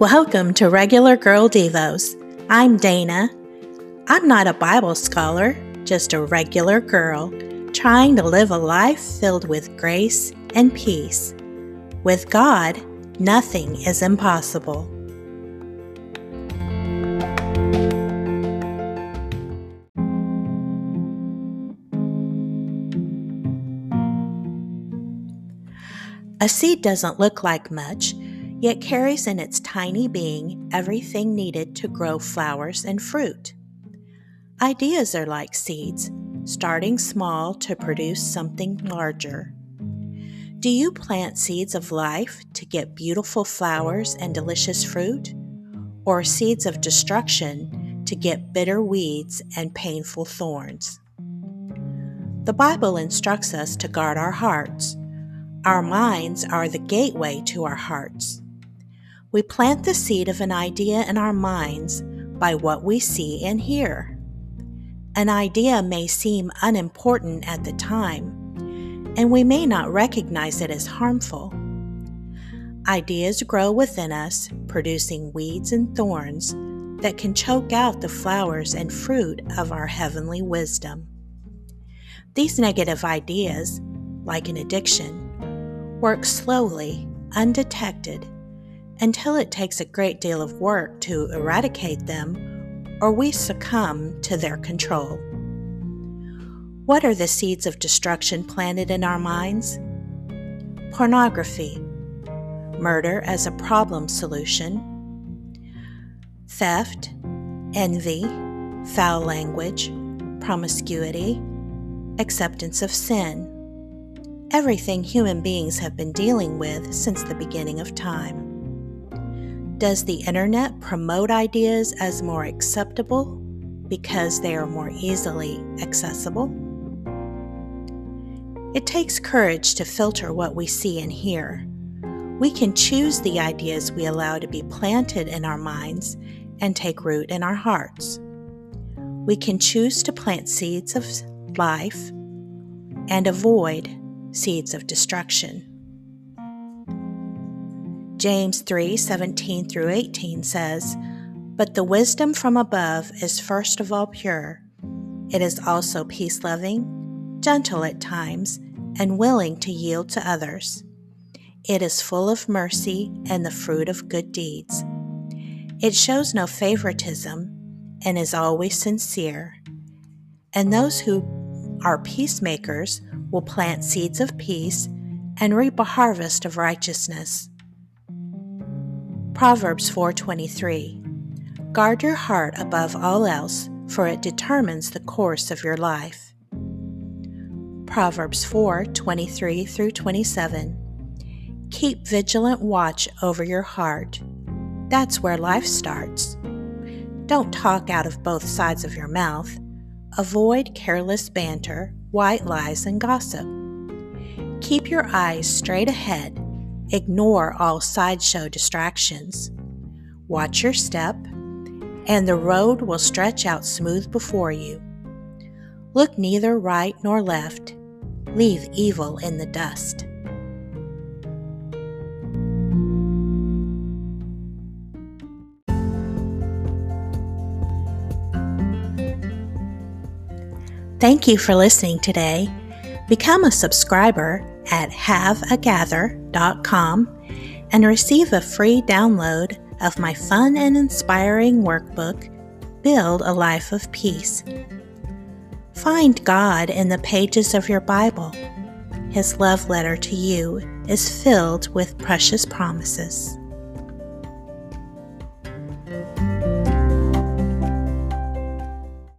Welcome to Regular Girl Devos. I'm Dana. I'm not a Bible scholar, just a regular girl trying to live a life filled with grace and peace. With God, nothing is impossible. A seed doesn't look like much, yet carries in its tiny being everything needed to grow flowers and fruit. Ideas are like seeds, starting small to produce something larger. Do you plant seeds of life to get beautiful flowers and delicious fruit? Or seeds of destruction to get bitter weeds and painful thorns? The Bible instructs us to guard our hearts our minds are the gateway to our hearts. We plant the seed of an idea in our minds by what we see and hear. An idea may seem unimportant at the time, and we may not recognize it as harmful. Ideas grow within us, producing weeds and thorns that can choke out the flowers and fruit of our heavenly wisdom. These negative ideas, like an addiction, work slowly, undetected, until it takes a great deal of work to eradicate them or we succumb to their control. What are the seeds of destruction planted in our minds? Pornography, murder as a problem solution, theft, envy, foul language, promiscuity, acceptance of sin everything human beings have been dealing with since the beginning of time. Does the internet promote ideas as more acceptable because they are more easily accessible? It takes courage to filter what we see and hear. We can choose the ideas we allow to be planted in our minds and take root in our hearts. We can choose to plant seeds of life and avoid seeds of destruction. James 3 17 through 18 says, But the wisdom from above is first of all pure. It is also peace loving, gentle at times, and willing to yield to others. It is full of mercy and the fruit of good deeds. It shows no favoritism and is always sincere. And those who are peacemakers will plant seeds of peace and reap a harvest of righteousness. Proverbs 4:23 Guard your heart above all else, for it determines the course of your life. Proverbs 4:23 through 27 Keep vigilant watch over your heart. That's where life starts. Don't talk out of both sides of your mouth. Avoid careless banter white lies, and gossip. Keep your eyes straight ahead. Ignore all sideshow distractions. Watch your step, and the road will stretch out smooth before you. Look neither right nor left. Leave evil in the dust. Thank you for listening today. Become a subscriber at haveagather.com and receive a free download of my fun and inspiring workbook, Build a Life of Peace. Find God in the pages of your Bible. His love letter to you is filled with precious promises.